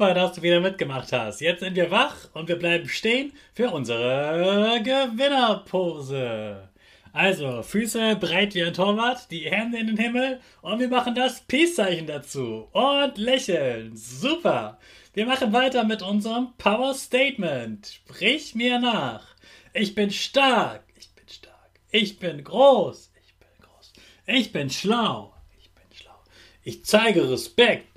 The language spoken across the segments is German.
Super, dass du wieder mitgemacht hast. Jetzt sind wir wach und wir bleiben stehen für unsere Gewinnerpose. Also, Füße breit wie ein Torwart, die Hände in den Himmel und wir machen das Peace-Zeichen dazu. Und lächeln. Super. Wir machen weiter mit unserem Power Statement. Sprich mir nach. Ich bin stark. Ich bin stark. Ich bin groß. Ich bin groß. Ich bin schlau. Ich bin schlau. Ich zeige Respekt.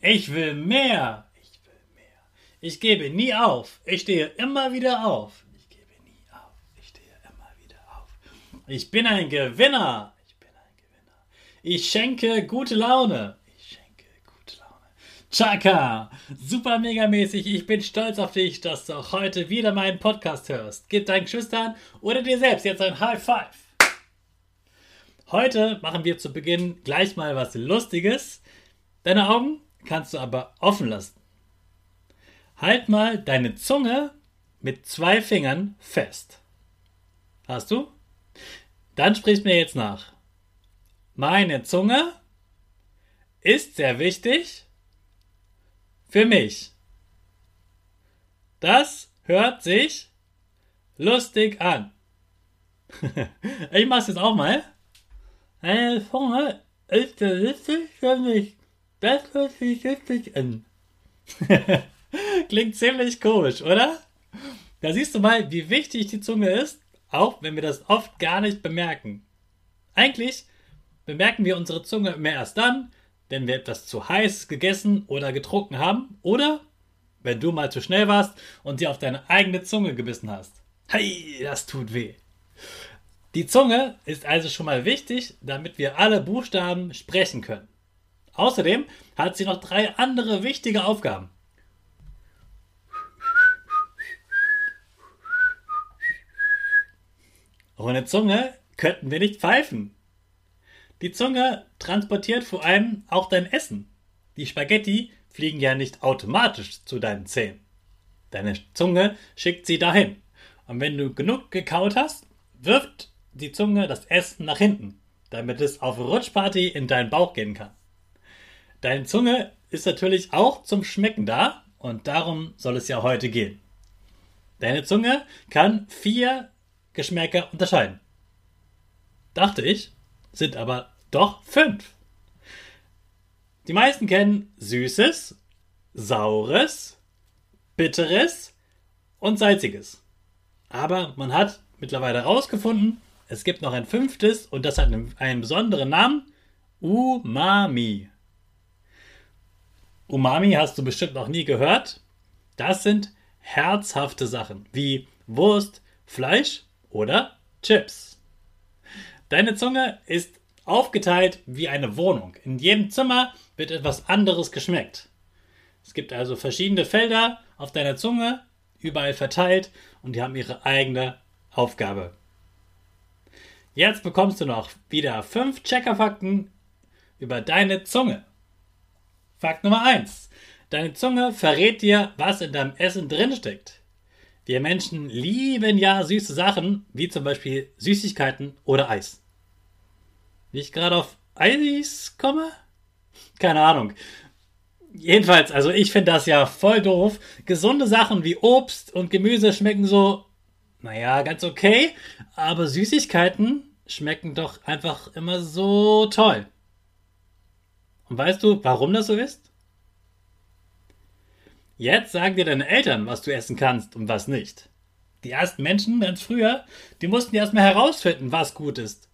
Ich will mehr. Ich will mehr. Ich gebe nie auf. Ich stehe immer wieder auf. Ich gebe nie auf. Ich stehe immer wieder auf. Ich bin ein Gewinner. Ich bin ein Gewinner. Ich schenke gute Laune. Ich schenke gute Laune. Chaka, super mega mäßig. Ich bin stolz auf dich, dass du auch heute wieder meinen Podcast hörst. Gib deinen Geschwistern oder dir selbst jetzt ein High Five. Heute machen wir zu Beginn gleich mal was Lustiges. Deine Augen kannst du aber offen lassen. Halt mal deine Zunge mit zwei Fingern fest. Hast du? Dann sprichst mir jetzt nach. Meine Zunge ist sehr wichtig für mich. Das hört sich lustig an. ich mach's jetzt auch mal. Meine Zunge ist sehr wichtig für mich. Das hört sich richtig an. Klingt ziemlich komisch, oder? Da siehst du mal, wie wichtig die Zunge ist, auch wenn wir das oft gar nicht bemerken. Eigentlich bemerken wir unsere Zunge immer erst dann, wenn wir etwas zu heiß gegessen oder getrunken haben oder wenn du mal zu schnell warst und sie auf deine eigene Zunge gebissen hast. Hey, das tut weh. Die Zunge ist also schon mal wichtig, damit wir alle Buchstaben sprechen können. Außerdem hat sie noch drei andere wichtige Aufgaben. Ohne Zunge könnten wir nicht pfeifen. Die Zunge transportiert vor allem auch dein Essen. Die Spaghetti fliegen ja nicht automatisch zu deinen Zähnen. Deine Zunge schickt sie dahin. Und wenn du genug gekaut hast, wirft die Zunge das Essen nach hinten, damit es auf Rutschparty in deinen Bauch gehen kann. Deine Zunge ist natürlich auch zum Schmecken da und darum soll es ja heute gehen. Deine Zunge kann vier Geschmäcker unterscheiden. Dachte ich, sind aber doch fünf. Die meisten kennen Süßes, Saures, Bitteres und Salziges. Aber man hat mittlerweile herausgefunden, es gibt noch ein fünftes und das hat einen besonderen Namen, Umami. Umami hast du bestimmt noch nie gehört. Das sind herzhafte Sachen wie Wurst, Fleisch oder Chips. Deine Zunge ist aufgeteilt wie eine Wohnung. In jedem Zimmer wird etwas anderes geschmeckt. Es gibt also verschiedene Felder auf deiner Zunge, überall verteilt und die haben ihre eigene Aufgabe. Jetzt bekommst du noch wieder fünf Checkerfakten über deine Zunge. Fakt Nummer 1. Deine Zunge verrät dir, was in deinem Essen drinsteckt. Wir Menschen lieben ja süße Sachen, wie zum Beispiel Süßigkeiten oder Eis. Wie ich gerade auf Eis komme? Keine Ahnung. Jedenfalls, also ich finde das ja voll doof. Gesunde Sachen wie Obst und Gemüse schmecken so, naja, ganz okay, aber Süßigkeiten schmecken doch einfach immer so toll. Und weißt du, warum das so ist? Jetzt sagen dir deine Eltern, was du essen kannst und was nicht. Die ersten Menschen, ganz früher, die mussten erstmal herausfinden, was gut ist.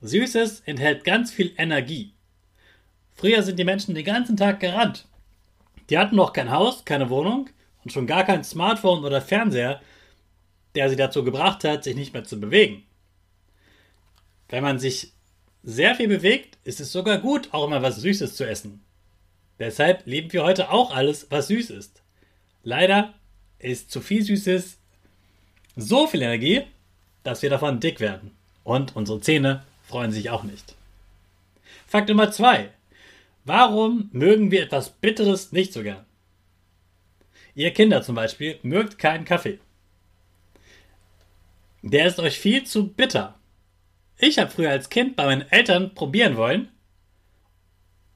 Süßes enthält ganz viel Energie. Früher sind die Menschen den ganzen Tag gerannt. Die hatten noch kein Haus, keine Wohnung und schon gar kein Smartphone oder Fernseher, der sie dazu gebracht hat, sich nicht mehr zu bewegen. Wenn man sich sehr viel bewegt, ist es sogar gut, auch mal was Süßes zu essen. Deshalb lieben wir heute auch alles, was süß ist. Leider ist zu viel Süßes so viel Energie, dass wir davon dick werden. Und unsere Zähne freuen sich auch nicht. Fakt Nummer zwei: Warum mögen wir etwas Bitteres nicht so gern? Ihr Kinder zum Beispiel mögt keinen Kaffee. Der ist euch viel zu bitter. Ich habe früher als Kind bei meinen Eltern probieren wollen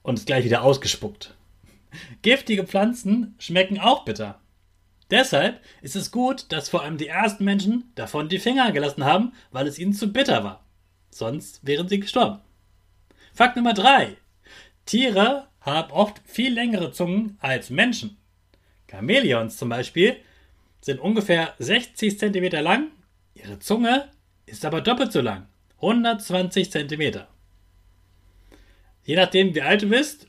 und es gleich wieder ausgespuckt. Giftige Pflanzen schmecken auch bitter. Deshalb ist es gut, dass vor allem die ersten Menschen davon die Finger gelassen haben, weil es ihnen zu bitter war. Sonst wären sie gestorben. Fakt Nummer 3. Tiere haben oft viel längere Zungen als Menschen. Chamäleons zum Beispiel sind ungefähr 60 cm lang, ihre Zunge ist aber doppelt so lang, 120 cm. Je nachdem, wie alt du bist,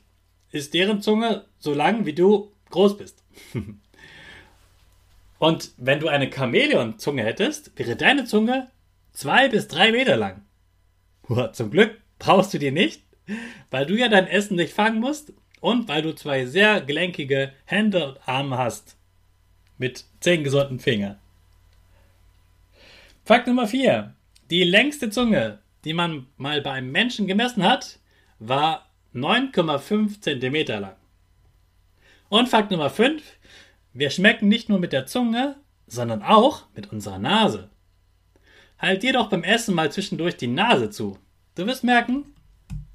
ist deren Zunge so lang, wie du groß bist. Und wenn du eine Chamäleon-Zunge hättest, wäre deine Zunge zwei bis drei Meter lang. Zum Glück brauchst du die nicht, weil du ja dein Essen nicht fangen musst und weil du zwei sehr gelenkige Hände und Arme hast. Mit zehn gesunden Fingern. Fakt Nummer 4. Die längste Zunge, die man mal bei einem Menschen gemessen hat, war 9,5 cm lang. Und Fakt Nummer 5. Wir schmecken nicht nur mit der Zunge, sondern auch mit unserer Nase. Halt dir doch beim Essen mal zwischendurch die Nase zu. Du wirst merken,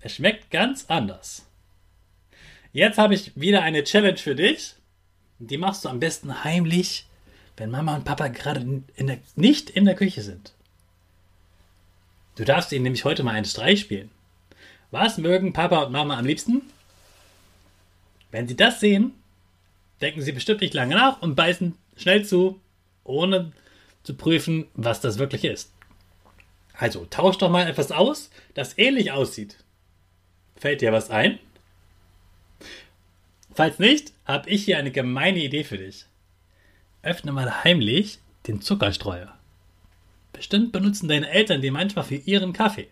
es schmeckt ganz anders. Jetzt habe ich wieder eine Challenge für dich. Die machst du am besten heimlich, wenn Mama und Papa gerade in der, nicht in der Küche sind. Du darfst ihnen nämlich heute mal einen Streich spielen. Was mögen Papa und Mama am liebsten? Wenn sie das sehen, denken sie bestimmt nicht lange nach und beißen schnell zu, ohne zu prüfen, was das wirklich ist. Also tausch doch mal etwas aus, das ähnlich aussieht. Fällt dir was ein? Falls nicht, habe ich hier eine gemeine Idee für dich. Öffne mal heimlich den Zuckerstreuer. Bestimmt benutzen deine Eltern den manchmal für ihren Kaffee.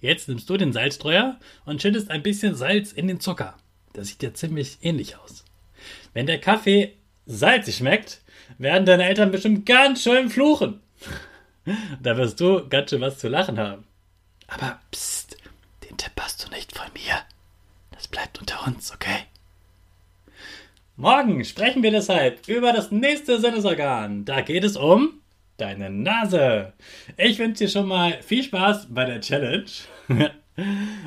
Jetzt nimmst du den Salzstreuer und schüttest ein bisschen Salz in den Zucker. Das sieht ja ziemlich ähnlich aus. Wenn der Kaffee salzig schmeckt, werden deine Eltern bestimmt ganz schön fluchen. Da wirst du ganz schön was zu lachen haben. Aber psst, den Tipp hast du nicht von mir. Das bleibt unter uns, okay? Morgen sprechen wir deshalb über das nächste Sinnesorgan. Da geht es um deine Nase. Ich wünsche dir schon mal viel Spaß bei der Challenge.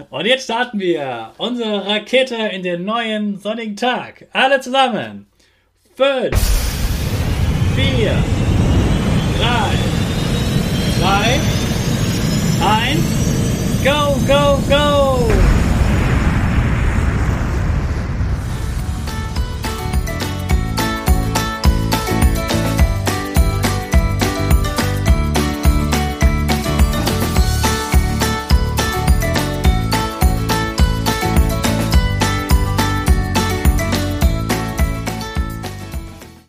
Und jetzt starten wir unsere Rakete in den neuen sonnigen Tag. Alle zusammen. 5, 4, 3, 2, 1, go, go, go!